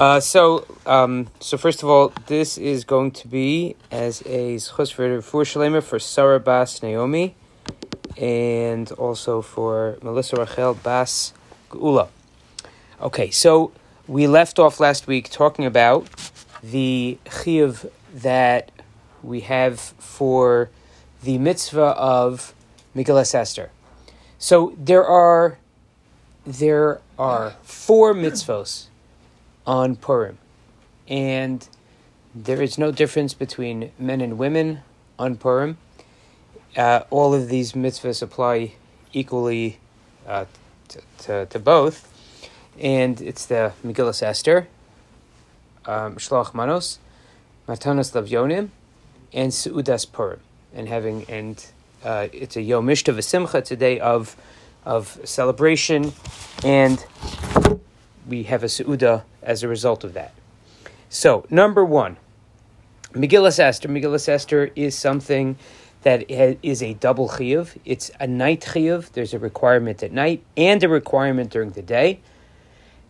Uh, so, um, so first of all, this is going to be as a schus for for for Sarah Bas Naomi, and also for Melissa Rachel Bas Geula. Okay, so we left off last week talking about the chiyuv that we have for the mitzvah of Megillah Esther. So there are there are four mitzvos on Purim, and there is no difference between men and women on Purim. Uh, all of these mitzvahs apply equally uh, to, to, both, and it's the Megillah Esther, um, Shlach Manos, Matanas Lavyonim, and Seudas Purim, and having and uh, it's a Yom Mishtav Simcha today of of celebration, and we have a Seuda as a result of that. So, number one, Megillah Esther. Megillah Esther is something that is a double chiyuv. It's a night chiyuv. There's a requirement at night and a requirement during the day.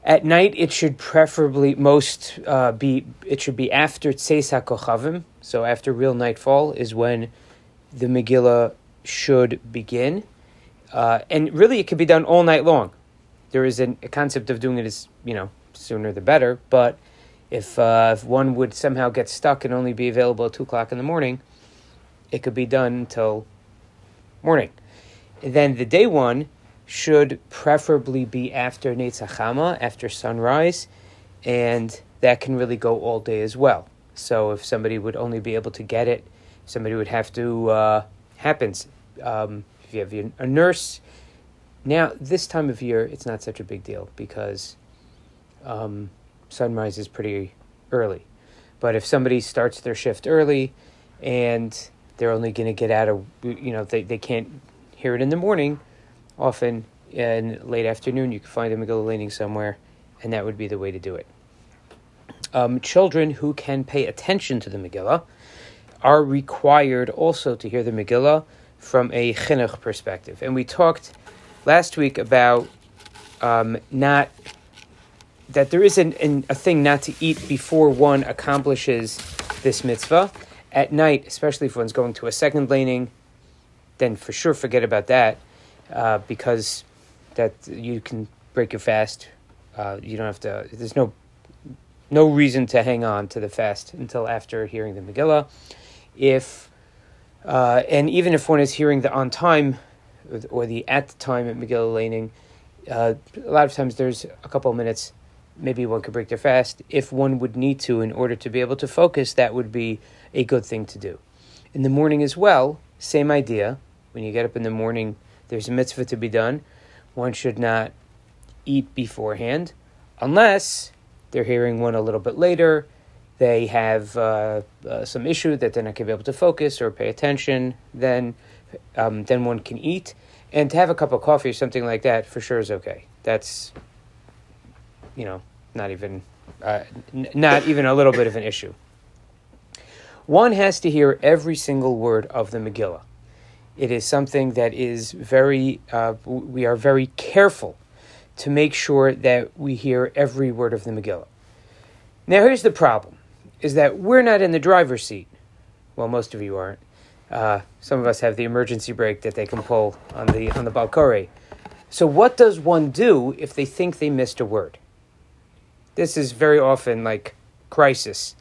At night, it should preferably most uh, be it should be after Tseis HaKochavim, so after real nightfall is when the Megillah should begin, uh, and really it can be done all night long. There is an, a concept of doing it as you know sooner the better. But if uh, if one would somehow get stuck and only be available at two o'clock in the morning, it could be done until morning. Then the day one should preferably be after Netzachama, after sunrise, and that can really go all day as well. So if somebody would only be able to get it, somebody would have to uh, happens. Um, if you have a nurse, now this time of year it's not such a big deal because um, sunrise is pretty early. But if somebody starts their shift early and they're only going to get out of, you know, they, they can't hear it in the morning, often in late afternoon you can find them Megillah laning somewhere, and that would be the way to do it. Um, children who can pay attention to the Megillah are required also to hear the Megillah from a chinuch perspective. And we talked last week about um, not that there is an, an, a thing not to eat before one accomplishes this mitzvah. At night, especially if one's going to a second laning, then for sure forget about that uh, because that you can break your fast. Uh, you don't have to. There's no no reason to hang on to the fast until after hearing the Megillah. If uh, and even if one is hearing the on time or the at the time at Megillah laning, uh, a lot of times there's a couple of minutes maybe one could break their fast. If one would need to in order to be able to focus, that would be a good thing to do. In the morning as well, same idea. When you get up in the morning, there's a mitzvah to be done. One should not eat beforehand unless they're hearing one a little bit later. They have uh, uh, some issue that they're not going to be able to focus or pay attention. Then, um, then one can eat, and to have a cup of coffee or something like that for sure is okay. That's, you know, not even uh, n- not even a little bit of an issue. One has to hear every single word of the Megillah. It is something that is very, uh, we are very careful to make sure that we hear every word of the Megillah. Now, here's the problem is that we're not in the driver's seat. Well, most of you aren't. Uh, some of us have the emergency brake that they can pull on the on the Balkore. So, what does one do if they think they missed a word? this is very often like crisis.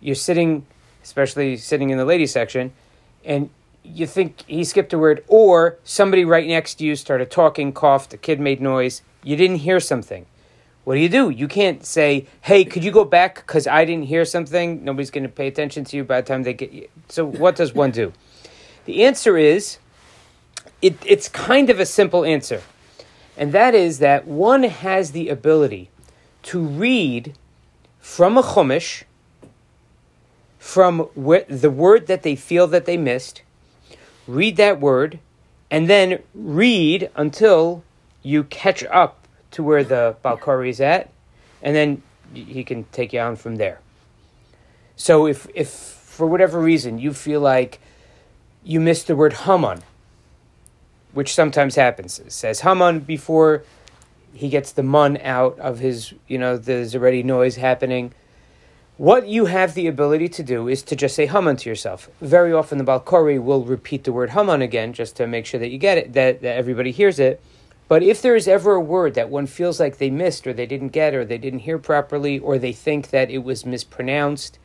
You're sitting, especially sitting in the ladies section, and you think he skipped a word, or somebody right next to you started talking, coughed, the kid made noise, you didn't hear something. What do you do? You can't say, "Hey, could you go back because I didn't hear something." Nobody's going to pay attention to you by the time they get you. So, what does one do? The answer is, it, it's kind of a simple answer, and that is that one has the ability to read from a chumash, from wh- the word that they feel that they missed, read that word, and then read until you catch up to where the Balkari is at, and then he can take you on from there. So if, if for whatever reason you feel like you miss the word Haman, which sometimes happens, it says Haman before he gets the mun out of his, you know, there's already noise happening. What you have the ability to do is to just say Haman to yourself. Very often the Balkori will repeat the word Haman again just to make sure that you get it, that, that everybody hears it. But if there is ever a word that one feels like they missed or they didn't get or they didn't hear properly or they think that it was mispronounced,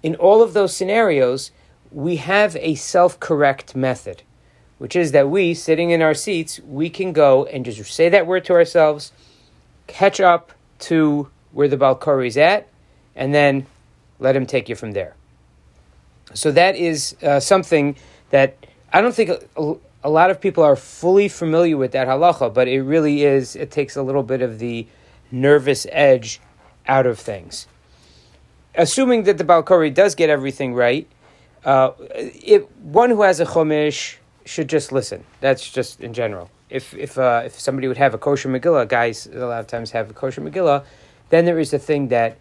in all of those scenarios, we have a self correct method, which is that we, sitting in our seats, we can go and just say that word to ourselves, catch up to where the Balkori is at, and then let him take you from there. So that is uh, something that I don't think a, a, lot of people are fully familiar with that halacha, but it really is, it takes a little bit of the nervous edge out of things. Assuming that the Balkori does get everything right, uh, one who has a chumash should just listen. That's just in general. If if uh, if somebody would have a kosher Megillah, guys a lot of times have a kosher Megillah, then there is a thing that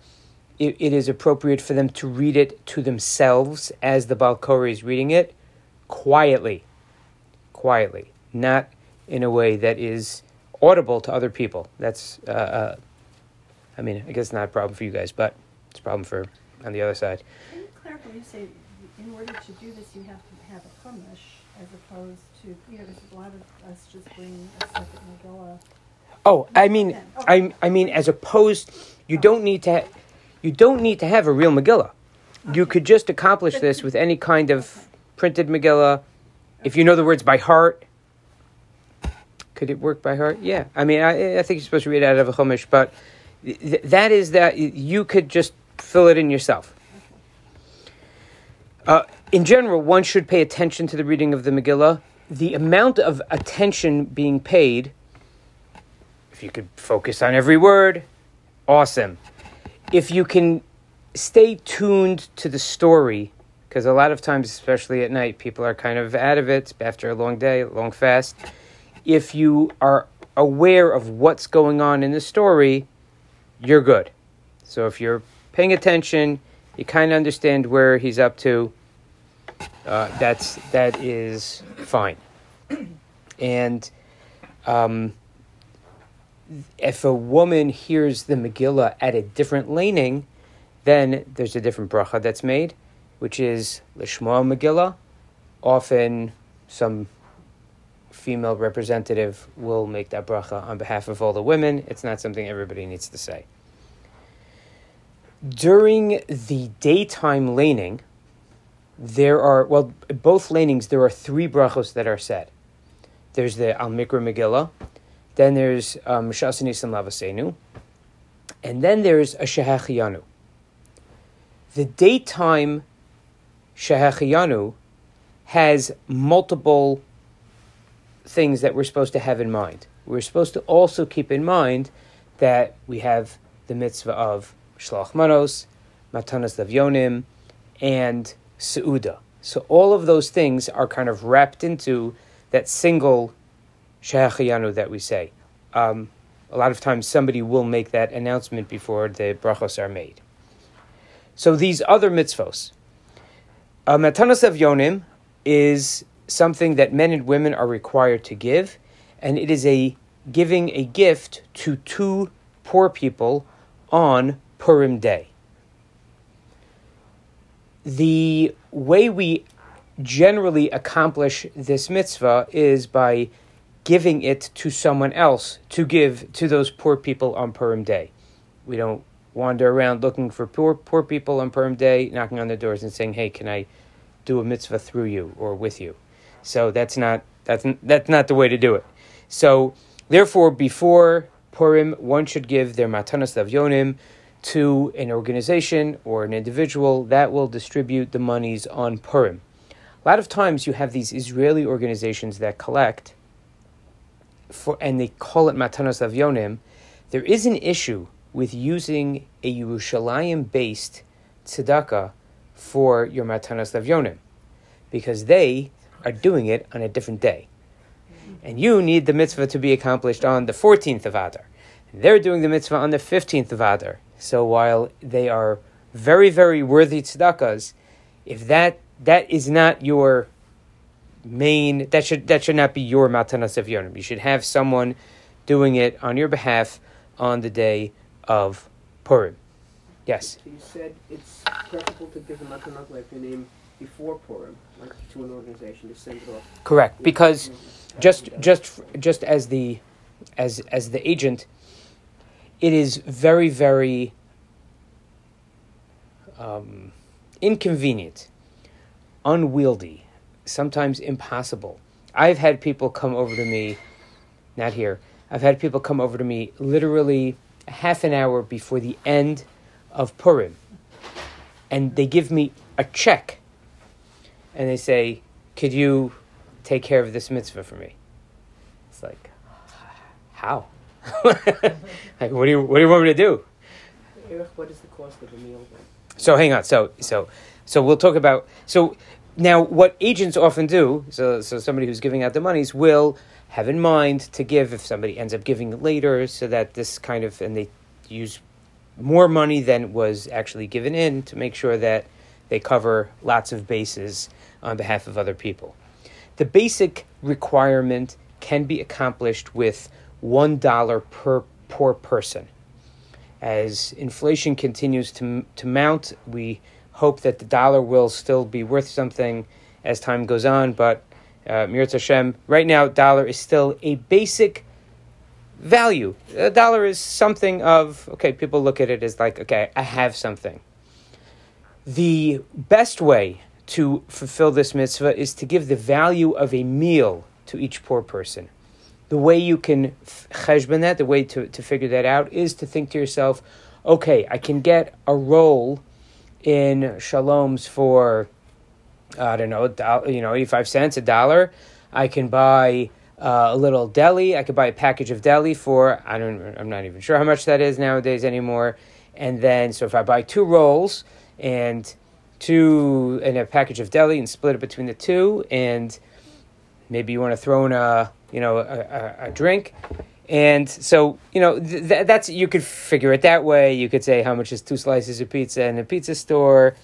it, it is appropriate for them to read it to themselves as the Balkori is reading it, quietly, quietly, not in a way that is audible to other people. That's, uh, uh, I mean, I guess not a problem for you guys, but it's a problem for on the other side. Can you clarify? You say in order to do this, you have to have a chumash as opposed to you know, because a lot of us just bring a second Megillah. Oh, I mean, oh, I I mean, as opposed, you don't need to. Ha- you don't need to have a real Megillah. You could just accomplish this with any kind of printed Megillah. If you know the words by heart, could it work by heart? Yeah. I mean, I, I think you're supposed to read it out of a Chumash, but th- that is that you could just fill it in yourself. Uh, in general, one should pay attention to the reading of the Megillah. The amount of attention being paid, if you could focus on every word, awesome if you can stay tuned to the story, because a lot of times, especially at night, people are kind of out of it after a long day, long fast. If you are aware of what's going on in the story, you're good. So if you're paying attention, you kind of understand where he's up to. Uh, that's that is fine, and um, if a woman hears the Megillah at a different laning, then there's a different bracha that's made, which is Lishmoa Megillah. Often, some female representative will make that bracha on behalf of all the women. It's not something everybody needs to say. During the daytime laning, there are, well, both lanings, there are three brachos that are said. There's the Al Mikra Megillah, then there's um, Shasanisim Lavasenu. And then there's a Shehechiyanu. The daytime Shehechiyanu has multiple things that we're supposed to have in mind. We're supposed to also keep in mind that we have the mitzvah of Shlach Manos, Matanas Lavyonim, and Seuda. So all of those things are kind of wrapped into that single Shehechiyanu that we say. Um, a lot of times somebody will make that announcement before the brachos are made. So these other mitzvos. Uh, Matanas Yonim is something that men and women are required to give, and it is a giving a gift to two poor people on Purim Day. The way we generally accomplish this mitzvah is by giving it to someone else to give to those poor people on Purim Day. We don't wander around looking for poor poor people on Purim Day, knocking on their doors and saying, "Hey, can I do a mitzvah through you or with you?" So that's not that's that's not the way to do it. So therefore, before Purim, one should give their matanas lavyonim to an organization or an individual that will distribute the monies on Purim. A lot of times, you have these Israeli organizations that collect for, and they call it Matanos Avyonim, there is an issue with using a Yerushalayim based tzedakah for your Matanos Avyonim because they are doing it on a different day. And you need the mitzvah to be accomplished on the 14th of Adar. They're doing the mitzvah on the 15th of Adar. So while they are very, very worthy tzedakahs, if that that is not your main that should that should not be your matanas of yonim. You should have someone doing it on your behalf on the day of Purim. Yes. You said it's preferable to give the matanat like your name before Purim, like to an organization to send it off. Correct, because just just just as the as as the agent, it is very very um, inconvenient, unwieldy, sometimes impossible. I've had people come over to me, not here. I've had people come over to me literally half an hour before the end of Purim, and they give me a check, and they say, "Could you take care of this mitzvah for me?" It's like, how? like, what do you what do you want me to do? What is the cost of a meal? So hang on. So so so we'll talk about so now what agents often do. So so somebody who's giving out the monies will have in mind to give if somebody ends up giving later, so that this kind of and they use more money than was actually given in to make sure that they cover lots of bases on behalf of other people. The basic requirement can be accomplished with one dollar per poor person. As inflation continues to to mount, we hope that the dollar will still be worth something as time goes on. But uh, Mirat Hashem, right now, dollar is still a basic value. A dollar is something of okay. People look at it as like okay, I have something. The best way to fulfill this mitzvah is to give the value of a meal to each poor person. The way you can cheshbon that, the way to, to figure that out, is to think to yourself, okay, I can get a roll in shaloms for, I don't know, you know, 85 cents, a dollar. I can buy uh, a little deli. I could buy a package of deli for, I don't, I'm not even sure how much that is nowadays anymore. And then, so if I buy two rolls and two, and a package of deli and split it between the two, and maybe you want to throw in a, you know, a, a, a drink. And so, you know, th- that's, you could figure it that way. You could say how much is two slices of pizza in a pizza store.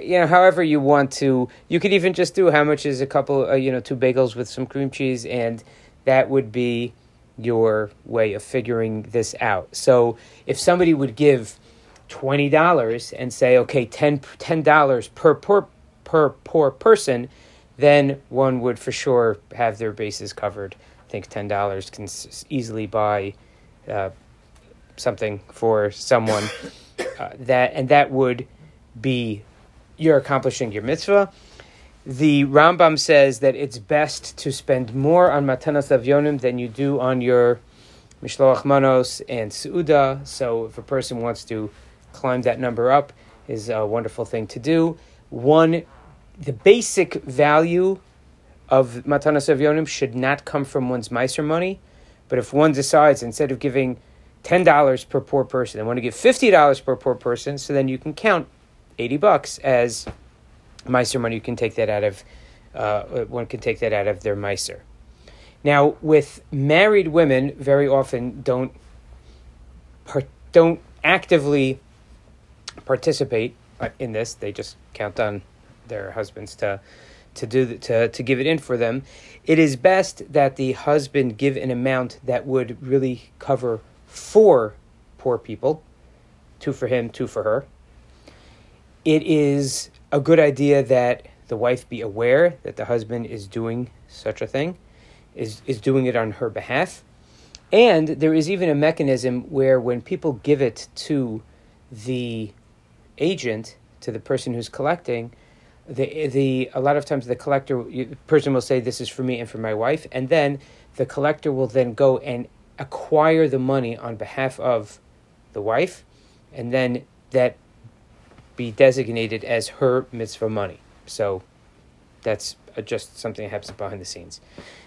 You know, however you want to. You could even just do how much is a couple, uh, you know, two bagels with some cream cheese, and that would be your way of figuring this out. So if somebody would give twenty dollars and say, okay, 10 dollars per per per poor person, then one would for sure have their bases covered. I think ten dollars can s- easily buy uh, something for someone uh, that, and that would be you're accomplishing your mitzvah. The Rambam says that it's best to spend more on matanas avyonim than you do on your mishloach manos and suuda. So if a person wants to climb that number up, is a wonderful thing to do. One the basic value of matanas avyonim should not come from one's meiser money, but if one decides instead of giving ten dollars per poor person, they want to give fifty dollars per poor person, so then you can count eighty bucks as meiser money. You can take that out of uh, one can take that out of their meiser. Now, with married women, very often don't don't actively participate in this. They just count on their husbands to to do the, to to give it in for them. It is best that the husband give an amount that would really cover four poor people, two for him, two for her. It is a good idea that the wife be aware that the husband is doing such a thing, is is doing it on her behalf. And there is even a mechanism where when people give it to the agent, to the person who's collecting, the the a lot of times the collector you, person will say this is for me and for my wife, and then the collector will then go and acquire the money on behalf of the wife, and then that be designated as her mitzvah money. So that's uh, just something that happens behind the scenes.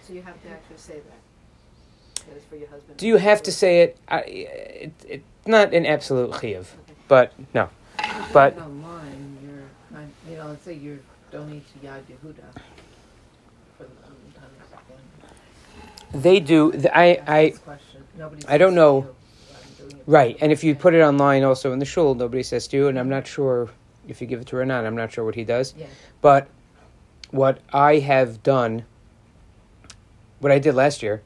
So you have to actually say that. That is for your husband. Do you have to say it? I, it, it not an absolute chiyuv, but no. But online, you're kind, you know, let's say you're donating to Yad Yehuda for the Matanas they do. the- I I this question. Nobody I don't know. you, "I'm doing it for Right, and if you put it online also in the shul, nobody says to you, and I'm not sure if you give it to her or not. I'm not sure what he does. Yeah. But what I have done, what I did last year,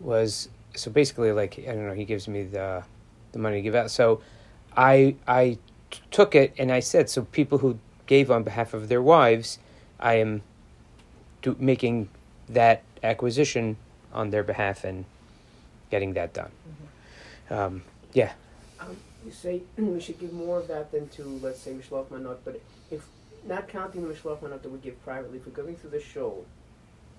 was so basically, like I don't know, he gives me the the money to give out. So I I t- took it and I said, so people who gave on behalf of their wives, I am do, making that acquisition on their behalf and getting that done. Um, yeah, Um, you say we should give more of that than to, let's say, Mishloach Manot, but if, not counting the Mishloach Manot that we give privately, if we're going through the show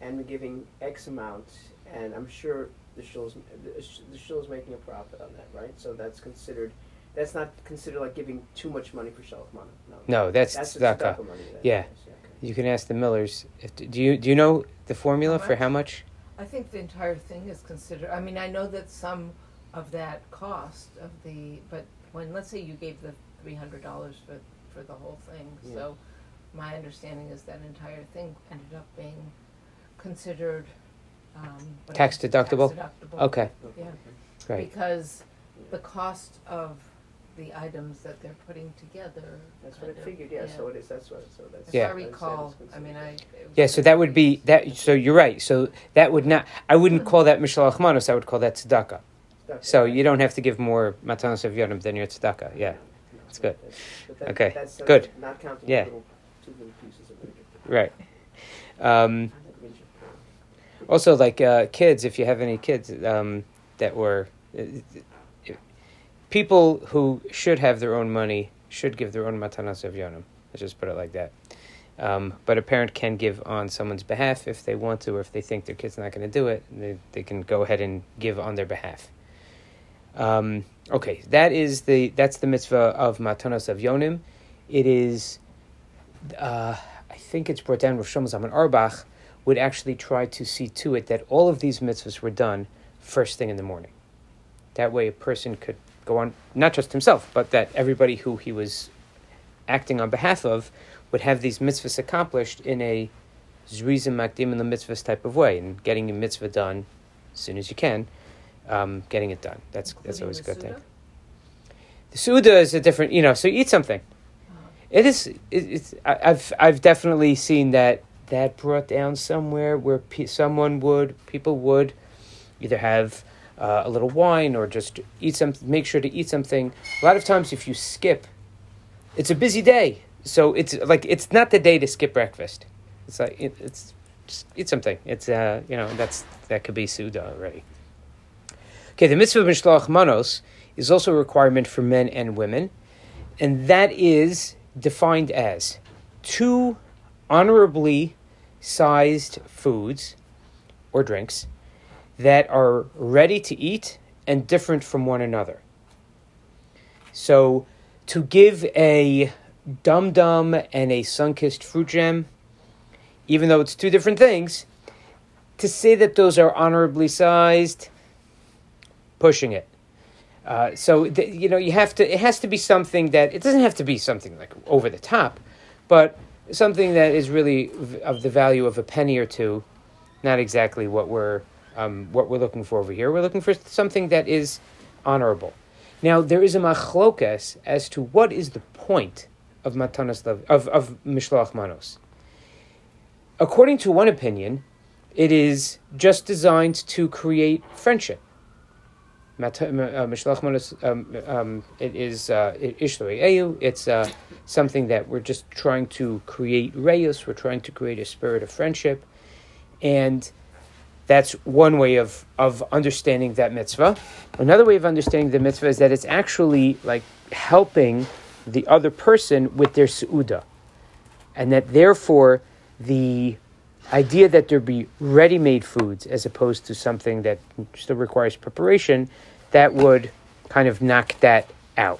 and we're giving X amount, and I'm sure the show's, the sh- the show's making a profit on that, right? So that's considered, that's not considered like giving too much money for Shalach Manot, no. no, that's, That's the tzedakah. tzedakah money. that Yeah. is, okay. You can ask the Millers. If, do you do you know the formula How for how much? I think the entire thing is considered, I mean, I know that some of that cost of the, but when, let's say you gave the three hundred dollars for, for the whole thing, Yeah. so my understanding is that entire thing ended up being considered, um. tax, deductible? Tax deductible. Okay, Okay, Yeah. great. Because the cost of the items that they're putting together. That's what I kind of- figured, yeah, so it is, that's what, so that's. If Yeah. I that's- that is recall, I mean, I. considered. it was Yeah, so that would be that. So you're right. So that would not. I wouldn't call that mishalach manos. I would call that tzedakah. Tzedakah, So right. you don't have to give more matanos of yonam than your tzedakah. Yeah, that's good. But that- Okay, that's, uh, good. Not counting Yeah. little, two little pieces of it. right. Um, also, like uh, kids, if you have any kids um, that were uh, people who should have their own money should give their own matanos of yonam. Let's just put it like that. Um, but a parent can give on someone's behalf if they want to, or if they think their kid's not going to do it, they, they can go ahead and give on their behalf. Um, okay, that is the that's the mitzvah of matanos of yonim. It is, uh, I think it's brought down. Shlomo Zalman Auerbach would actually try to see to it that all of these mitzvahs were done first thing in the morning. That way, a person could go on, not just himself, but that everybody who he was acting on behalf of would have these mitzvahs accomplished in a zrizim makdim in the mitzvahs type of way, and getting a mitzvah done as soon as you can, um, getting it done. That's that's always a good thing. The Suda is a different, you know, so you eat something. It is, it, it's, I, I've, I've definitely seen that, that brought down somewhere where pe- someone would, people would either have uh, a little wine or just eat some, make sure to eat something. A lot of times if you skip, it's a busy day. So it's like, it's not the day to skip breakfast. It's like, it, it's, just eat something. It's, uh, you know, that's, that could be Suda already. Okay, the mitzvah of Mishloach Manos is also a requirement for men and women, and that is defined as two honorably sized foods or drinks that are ready to eat and different from one another. So, to give a dum dum and a Sunkist fruit gem, even though it's two different things, to say that those are honorably sized, pushing it. Uh, so you know you have to. It has to be something that it doesn't have to be something like over the top, but something that is really of the value of a penny or two. Not exactly what we're um, what we're looking for over here. We're looking for something that is honorable. Now there is a machlokas as to what is the point of matanas of of mishloach manos. According to one opinion, it is just designed to create friendship. Uh, manos, um, um, it is uh, Ishloi Eyu. It's uh, something that we're just trying to create reyus. We're trying to create a spirit of friendship, and that's one way of of understanding that mitzvah. Another way of understanding the mitzvah is that it's actually like helping the other person with their seuda, and that therefore the idea that there be ready-made foods as opposed to something that still requires preparation, that would kind of knock that out.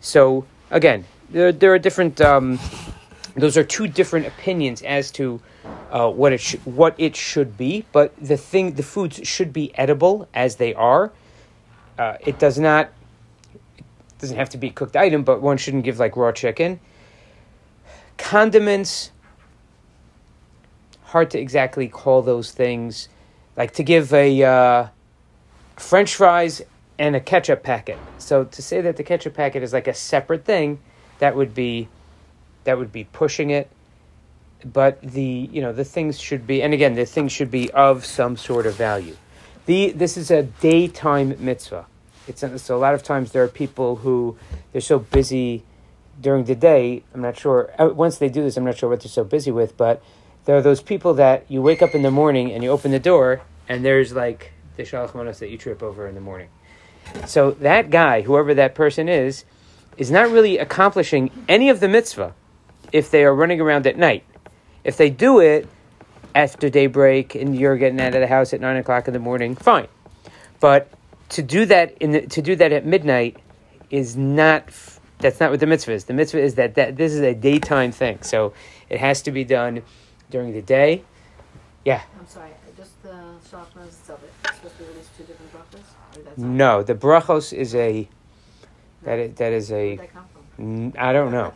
So again, there, there are different. Um, those are two different opinions as to uh, what it sh- what it should be. But the thing, the foods should be edible as they are. Uh, it does not. It doesn't have to be a cooked item, but one shouldn't give like raw chicken. Condiments hard to exactly call those things. Like to give a uh, French fries and a ketchup packet. So to say that the ketchup packet is like a separate thing, that would be that would be pushing it. But the you know the things should be, and again the things should be of some sort of value. the this is a daytime mitzvah. It's so a lot of times there are people who they're so busy during the day. I'm not sure. uh, Once they do this, I'm not sure what they're so busy with. But there are those people that you wake up in the morning and you open the door and there's like the shalach manos that you trip over in the morning. So that guy, whoever that person is, is not really accomplishing any of the mitzvah if they are running around at night. If they do it after daybreak and you're getting out of the house at nine o'clock in the morning, fine. But to do that in the, to do that at midnight is not that's not what the mitzvah is. The mitzvah is that, that this is a daytime thing, so it has to be done during the day. Yeah, I'm sorry, just uh, the sharpness of it. It's supposed to be two different that's no, the brachos is a that is, that is a that come from? n- I don't know.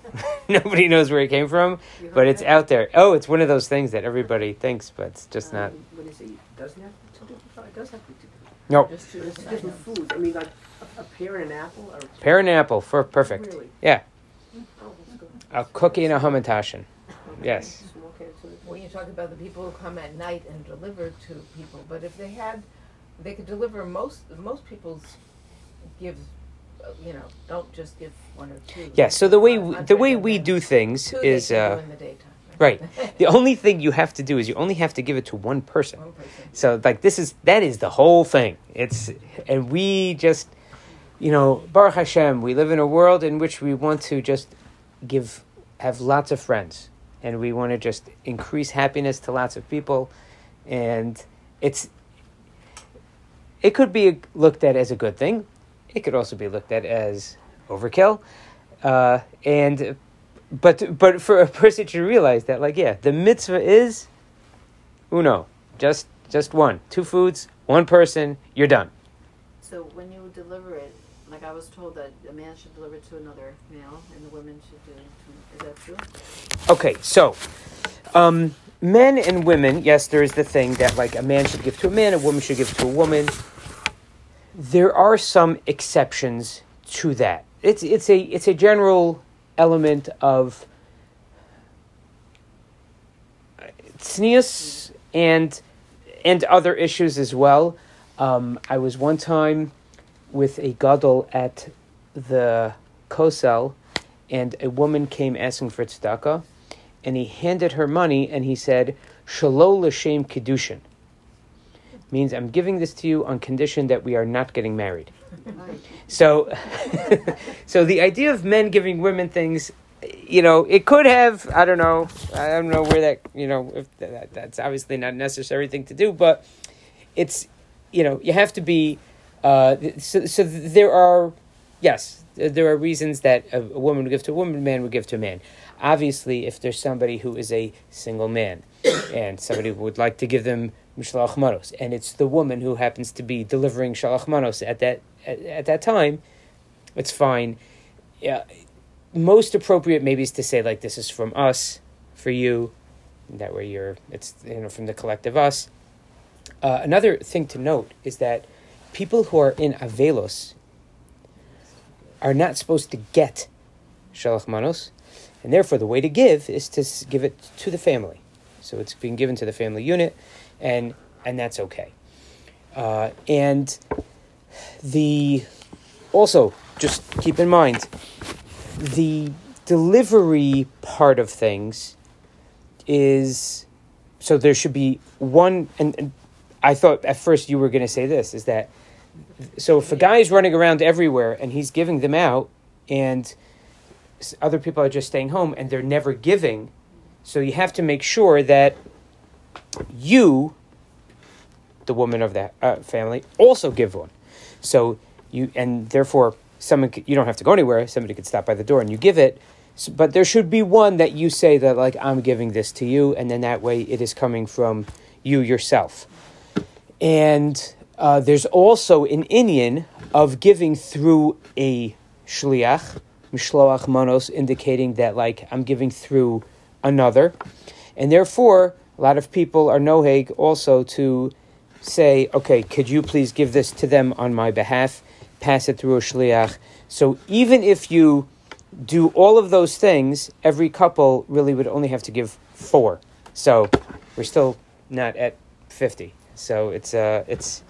Nobody knows where it came from, but it's that? out there. Oh, it's one of those things that everybody thinks, but it's just not. Um, What is it? Doesn't have to do It does have to do with No, Just two It's different different items. food. I mean, like a, a pear and an apple are pear and apple for perfect. Really? Yeah, Oh, a cookie and a hamantashen. Yes. Small cans of it. When you talk about the people who come at night and deliver to people, but if they had, they could deliver most, most people's give, uh, you know, don't just give one or two. Yeah. So the way we, the way we do things two is uh, in the daytime. right. the only thing you have to do is you only have to give it to one person. One person. So like this is that is the whole thing. It's and we just you know Baruch Hashem. We live in a world in which we want to just give have lots of friends and we want to just increase happiness to lots of people and it's it could be looked at as a good thing. It could also be looked at as overkill. Uh, and but but for a person to realize that like yeah the mitzvah is uno just just one two foods one person you're done So when you deliver it, like I was told that a man should deliver it to another male and the women should do to, is that true? okay so um men and women yes there is the thing that like a man should give to a man a woman should give to a woman there are some exceptions to that it's it's a it's a general element of tznius and and other issues as well. Um, I was one time with a gadol at the kosel, and a woman came asking for tzedakah, and he handed her money, and he said, "Shelo l'shem kiddushin." Means I'm giving this to you on condition that we are not getting married. So, so the idea of men giving women things, you know, it could have. I don't know. I don't know where that. You know, if that, that's obviously not a necessary thing to do, but it's, you know, you have to be. Uh, so, so there are, yes, there are reasons that a, woman would give to a woman, a man would give to a man. Obviously, if there's somebody who is a single man, and somebody would like to give them shalach manos, and it's the woman who happens to be delivering shalach manos at that at, at that time, it's fine. Yeah, most appropriate maybe is to say like this is from us for you, that way you're it's you know from the collective us. Uh, another thing to note is that people who are in avelos are not supposed to get shalach manos, and therefore the way to give is to give it to the family. So it's being given to the family unit, and and that's okay. Uh, and the also just keep in mind the delivery part of things is so there should be one and, and I thought at first you were going to say this is that so if a guy is running around everywhere and he's giving them out and other people are just staying home and they're never giving so you have to make sure that you the woman of that uh, family also give one. So you and therefore someone c- you don't have to go anywhere somebody could stop by the door and you give it. S but there should be one that you say that like i'm giving this to you and then that way it is coming from you yourself. And uh, there's also an inyan of giving through a shliach, mishloach manos, indicating that like I'm giving through another, and therefore a lot of people are noheg also to say, okay, could you please give this to them on my behalf, pass it through a shliach. So even if you do all of those things, every couple really would only have to give four. So we're still not at fifty. So it's uh it's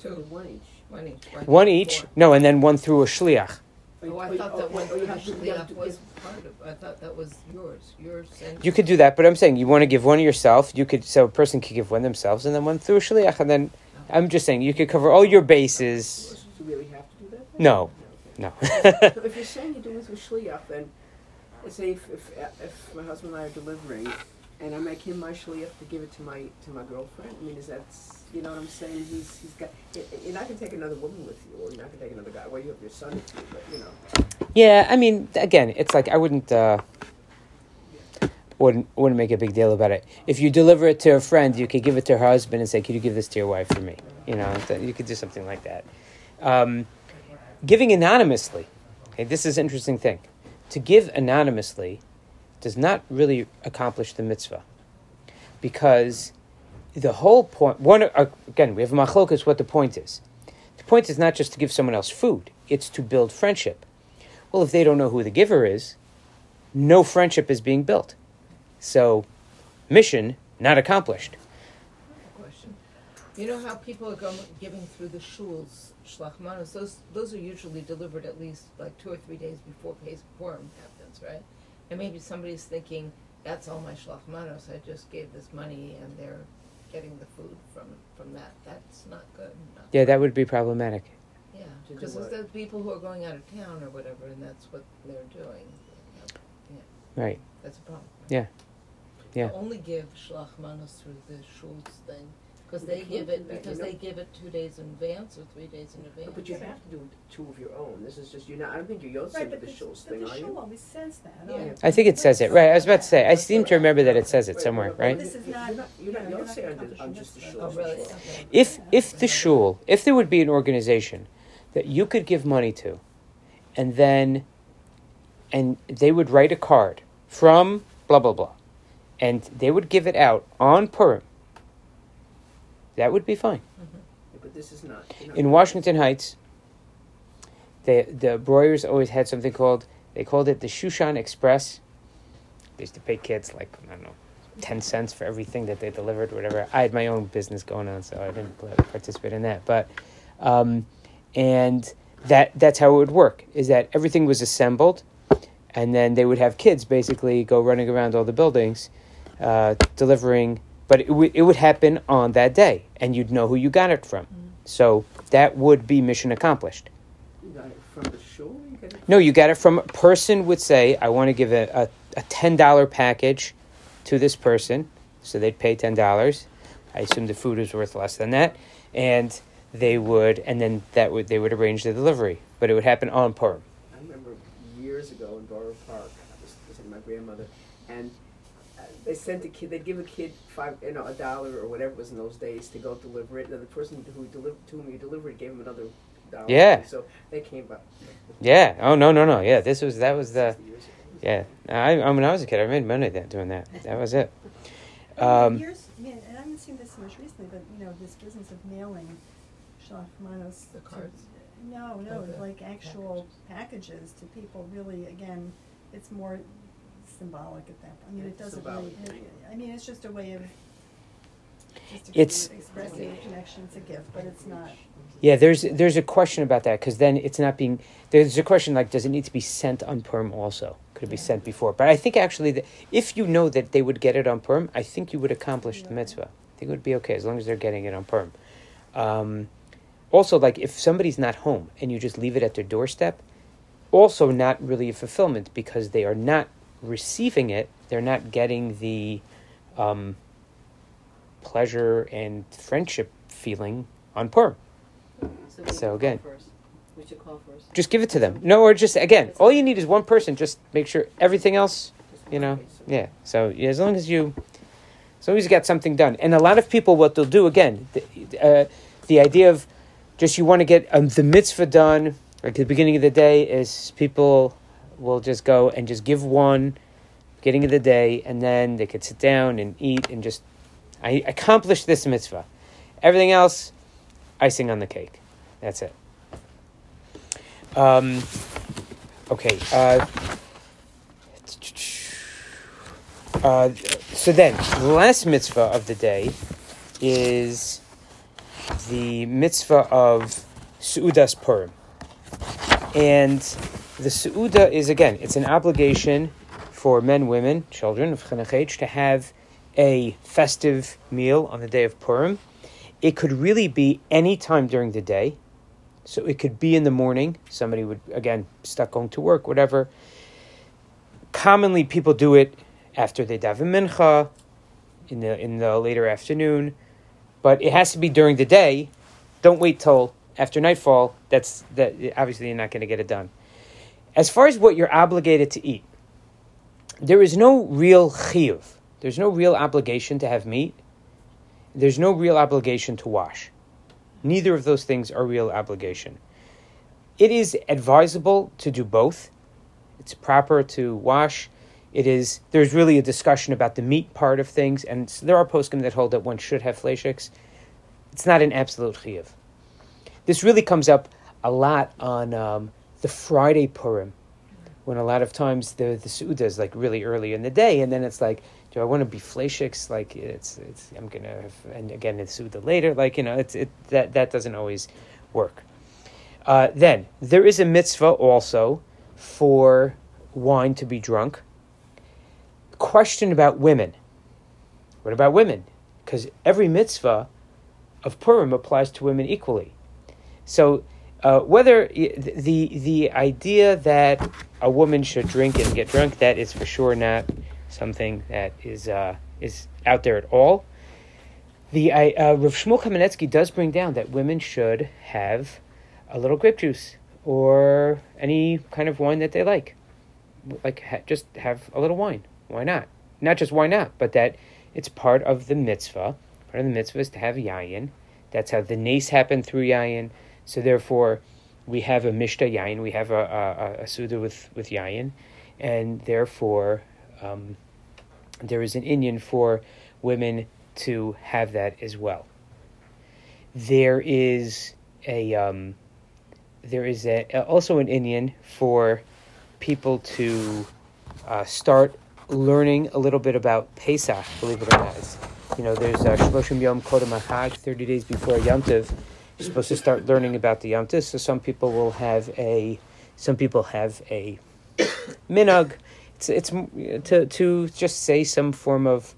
Two, One each. one each. right? One each. Four. No, and then one through a shliach. Oh, I thought oh, that oh, one or oh, you have to- you have was part of, I thought that was yours, yours and. You could do that, but I'm saying you want to give one yourself. You could, so a person could give one themselves, and then one through a shliach, and then I'm just saying you could cover all your bases. Do we really have to do that? No. No. No. okay. so if you're saying you're doing this with shliach, then say if, if if my husband and I are delivering, and I make him my shliach to give it to my to my girlfriend. I mean, is that you know what I'm saying? He's he's got. You're not gonna take another woman with you, or you're not gonna take another guy. Well, you have your son with you, but you know. yeah, I mean, again, it's like I wouldn't. Uh, wouldn't wouldn't make a big deal about it. If you deliver it to a friend, you could give it to her husband and say, "Could you give this to your wife for me?" You know, you could do something like that. Um, giving anonymously, okay, this is an interesting thing. To give anonymously does not really accomplish the mitzvah, because the whole point. One uh, again, we have a machlokas. What the point is? The point is not just to give someone else food; it's to build friendship. Well, if they don't know who the giver is, no friendship is being built. So, mission not accomplished. Question. You know how people are going, giving through the shuls, shlachmanos, those, those are usually delivered at least like two or three days before Pesach happens, right? And maybe somebody's thinking, that's all my shlachmanos, I just gave this money and they're getting the food from, from that. That's not good. Not Yeah, that would be problematic. Yeah, because what? there's the people who are going out of town or whatever, and that's what they're doing. Right. That's a problem. Yeah. Yeah. To only give shlach manos through the shul's thing, because They they give it, because you know? they give it two days in advance or three days in advance. But you have to do two of your own. This is just you're not. I don't think you're yotzei Right, with but the the, Schultz but thing, the are shul you? always says that. Yeah. on- I think it says it. Right. I was about to say. I seem to remember that it says it somewhere. Right. This is You're not- not. You're not yeah, you're not yotzei on, the- accomplishing just the this Schultz. Oh, really? Okay. If if the shul, if there would be an organization that you could give money to, and then, and they would write a card from blah blah blah, and they would give it out on Purim. That would be fine. But this is not. not- in Washington Heights, the the Breuers always had something called they called it the Shushan Express. They used to pay kids like I don't know, ten cents for everything that they delivered, whatever. I had my own business going on, so I didn't participate in that. But, um, and that that's how it would work. Is that everything was assembled, and then they would have kids basically go running around all the buildings, uh, delivering. But it, w- it would happen on that day, and you'd know who you got it from. Mm. So that would be mission accomplished. You got it from the shul. You got it. No, you got it from a person would say, I want to give a, a, a ten dollar package to this person, so they'd pay ten dollars. I assume the food was worth less than that, and they would, and then that would they would arrange the delivery, but it would happen on Purim. I remember years ago in Borough Park, I was visiting my grandmother, and they sent a kid. They'd give a kid five, you know, a dollar or whatever it was in those days to go deliver it. And the person who delivered to whom you delivered gave him another dollar. Yeah. So they came up. Yeah. Oh no no no. Yeah. This was that was the 60 years ago. yeah. I, I when I was a kid, I made money that doing that. That was it. And Um, Years, yeah, and I haven't seen this so much recently, but, you know, this business of mailing shalachmanos. The to- cards? No, no, Okay. like actual packages to people, really, again, it's more symbolic at that, point. I mean, it doesn't really, it- I mean, it's just a way of, just It's- to express the connection, it's a gift, but it's not. Yeah, there's there's a question about that because then it's not being there's a question like does it need to be sent on Purim also? Could it be sent before? But I think actually that if you know that they would get it on Purim I think you would accomplish the mitzvah. I think it would be okay as long as they're getting it on Purim. Um, also, like if somebody's not home and you just leave it at their doorstep, also not really a fulfillment because they are not receiving it. They're not getting the um, pleasure and friendship feeling on Purim. So So again-. We should call first. Just give it to them. No, or just again, all you need is one person. Just make sure everything else, you know, yeah. So yeah, as long as you, as long as you got something done, and a lot of people, what they'll do again, the, uh, the idea of just you want to get um, the mitzvah done like at the beginning of the day is people will just go and just give one beginning of the day, and then they could sit down and eat and just I accomplished this mitzvah. Everything else, icing on the cake. That's it. Um, okay. Uh, uh, so then, the last mitzvah of the day is the mitzvah of Su'udas Purim. And the Su'uda is, again, it's an obligation for men, women, children of Chanachech to have a festive meal on the day of Purim. It could really be any time during the day. So it could be in the morning. Somebody would, again, stuck going to work, whatever. Commonly, people do it after they daven mincha, in the in the later afternoon, but it has to be during the day. Don't wait till after nightfall. That's that. Obviously, you're not going to get it done. As far as what you're obligated to eat, there is no real chiyuv. There's no real obligation to have meat. There's no real obligation to wash. Neither of those things are real obligation. It is advisable to do both. It's proper to wash. It is there's really a discussion about the meat part of things, and there are poskim that hold that one should have fleishiks. It's not an absolute chiyuv. This really comes up a lot on um, the Friday Purim, when a lot of times the the Suda is like really early in the day, and then it's like, do I want to be fleishiks? Like it's it's I'm gonna have, and again it's Suda later. Like you know, it's it that that doesn't always work. Uh, then there is a mitzvah also for wine to be drunk. Question about women. What about women? Because every mitzvah of Purim applies to women equally. So uh, whether the the idea that a woman should drink and get drunk, that is for sure not something that is uh, is out there at all. The uh, Rav Shmuel Kamenetsky does bring down that women should have a little grape juice or any kind of wine that they like, like ha- just have a little wine. Why not? Not just why not, but that it's part of the mitzvah. Part of the mitzvah is to have yayin. That's how the nace happened through yayin. So therefore, we have a mishta yayin. We have a, a, a suda with with yayin, and therefore, um, there is an inyan for women to have that as well. There is a um, there is a, also an inyan for people to uh, start learning a little bit about Pesach, believe it or not. It's, you know, there's uh, Shloshim Yom Kodem 30 days before Yom Tov. Supposed to start learning about the Yom So some people will have a, some people have a minhag. It's, it's to, to just say some form of,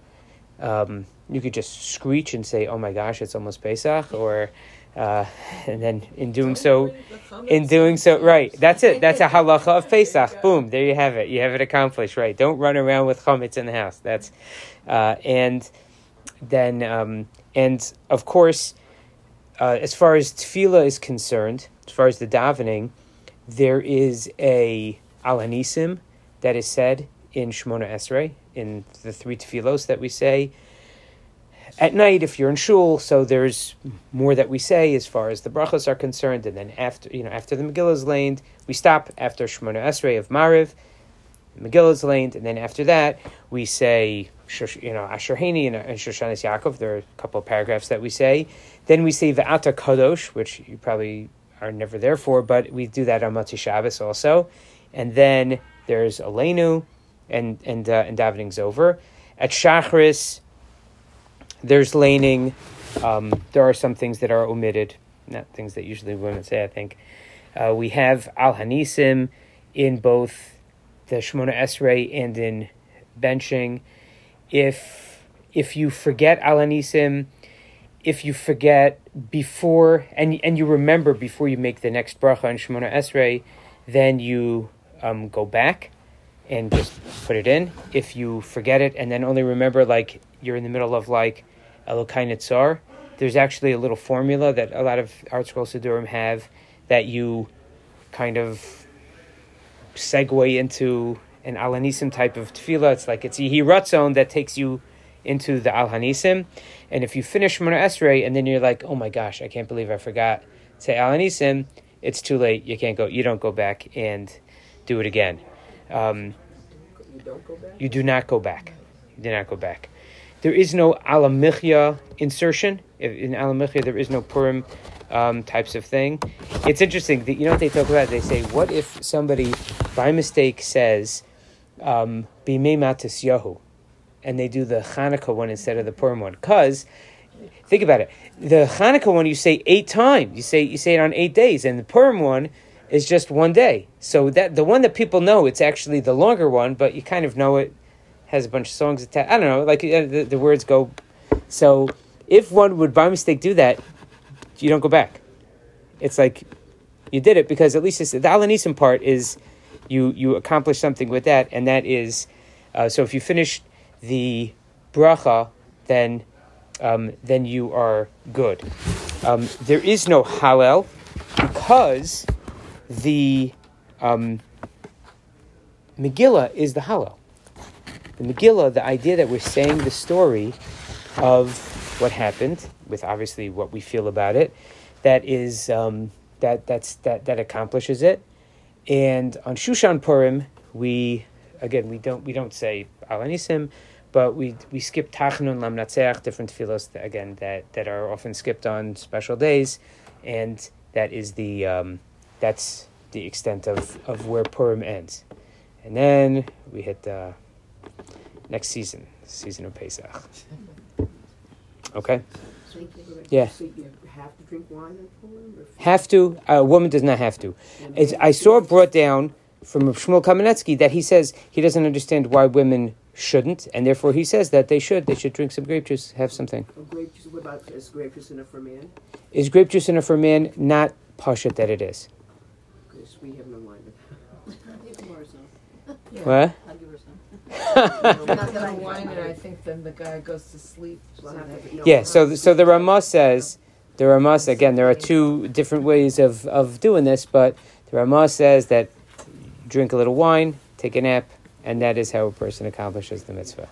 um, you could just screech and say, oh my gosh, it's almost Pesach, or uh, and then in doing so, in doing so, right? That's it. That's a halacha of Pesach. Boom! There you have it. You have it accomplished. Right? Don't run around with chametz in the house. That's uh, and then um, and of course, uh, as far as tefillah is concerned, as far as the davening, there is a Al Hanisim that is said in Shemona Esrei in the three tefillos that we say at night if you're in shul. So there's more that we say as far as the brachas are concerned, and then after you know after the Megillah is laned, we stop after Shemona Esrei of Mariv. Megillah is laned, and then after that we say you know Asher Hani and, and Shoshanas Yaakov. There are a couple of paragraphs that we say. Then we say Ve'ata Kadosh, which you probably are never there for, but we do that on Motzei Shabbos also. And then there's Aleinu, and and uh, and davening's over. At Shachris, there's laning. Um, there are some things that are omitted, not things that usually women say, I think. Uh, we have Al Hanisim in both the Shemona Esrei and in benching. If if you forget Al Hanisim, if you forget before and and you remember before you make the next bracha on Shemona Esrei, then you um, go back and just put it in. If you forget it and then only remember like you're in the middle of like Elokai Nitzar, there's actually a little formula that a lot of ArtScroll Sidurim have that you kind of segue into an Al Hanisim type of tefillah. It's like it's a Ratzon that takes you into the Al Hanisim. And if you finish Shemona Esrei and then you're like, oh my gosh, I can't believe I forgot say Al Hanisim, it's too late. You can't go. You don't go back and do it again. Um, You don't go back? you do not go back. You do not go back. There is no Al Hamichya insertion. In Al Hamichya, there is no Purim um, types of thing. It's interesting. That, you know what they talk about? They say, what if somebody by mistake says, um, Bimei Matisyahu, and they do the Hanukkah one instead of the Purim one? Because think about it. The Hanukkah one you say eight times. You say you say it on eight days, and the Purim one is just one day. So that the one that people know, it's actually the longer one, but you kind of know it has a bunch of songs attached. I don't know, like uh, the, the words go. So if one would by mistake do that, you don't go back. It's like you did it because at least the Al Hanisim part is you you accomplish something with that, and that is uh, so if you finish the bracha, then um, then you are good. Um, there is no Hallel because the um, Megillah is the Hallel. The Megillah, the idea that we're saying the story of what happened, with obviously what we feel about it, that is um, that that's that that accomplishes it. And on Shushan Purim, we again we don't we don't say Al Hanisim, but we we skip Tachnun Lamenatzeach, different tefillos that, again that that are often skipped on special days, and that is the um, that's the extent of of where Purim ends, and then we hit the next season, season of Pesach. Okay. So, Yeah. So have to drink wine? Have to. A woman does not have to. It's, I saw it brought down from Shmuel Kamenetsky that he says he doesn't understand why women shouldn't, and therefore he says that they should. They should drink some grape juice, have something. Grape juice. What about is grape juice enough for a man? Is grape juice enough for a man? Not pashut that it is. Because we have no wine. You can borrow some. What? I'll give her some. Not that I whine and I think then the guy goes to sleep. So We'll have that- to- no, Yeah. So so the Ramah says the Ramah again. There are two different ways of of doing this, but the Ramah says that drink a little wine, take a nap, and that is how a person accomplishes the mitzvah.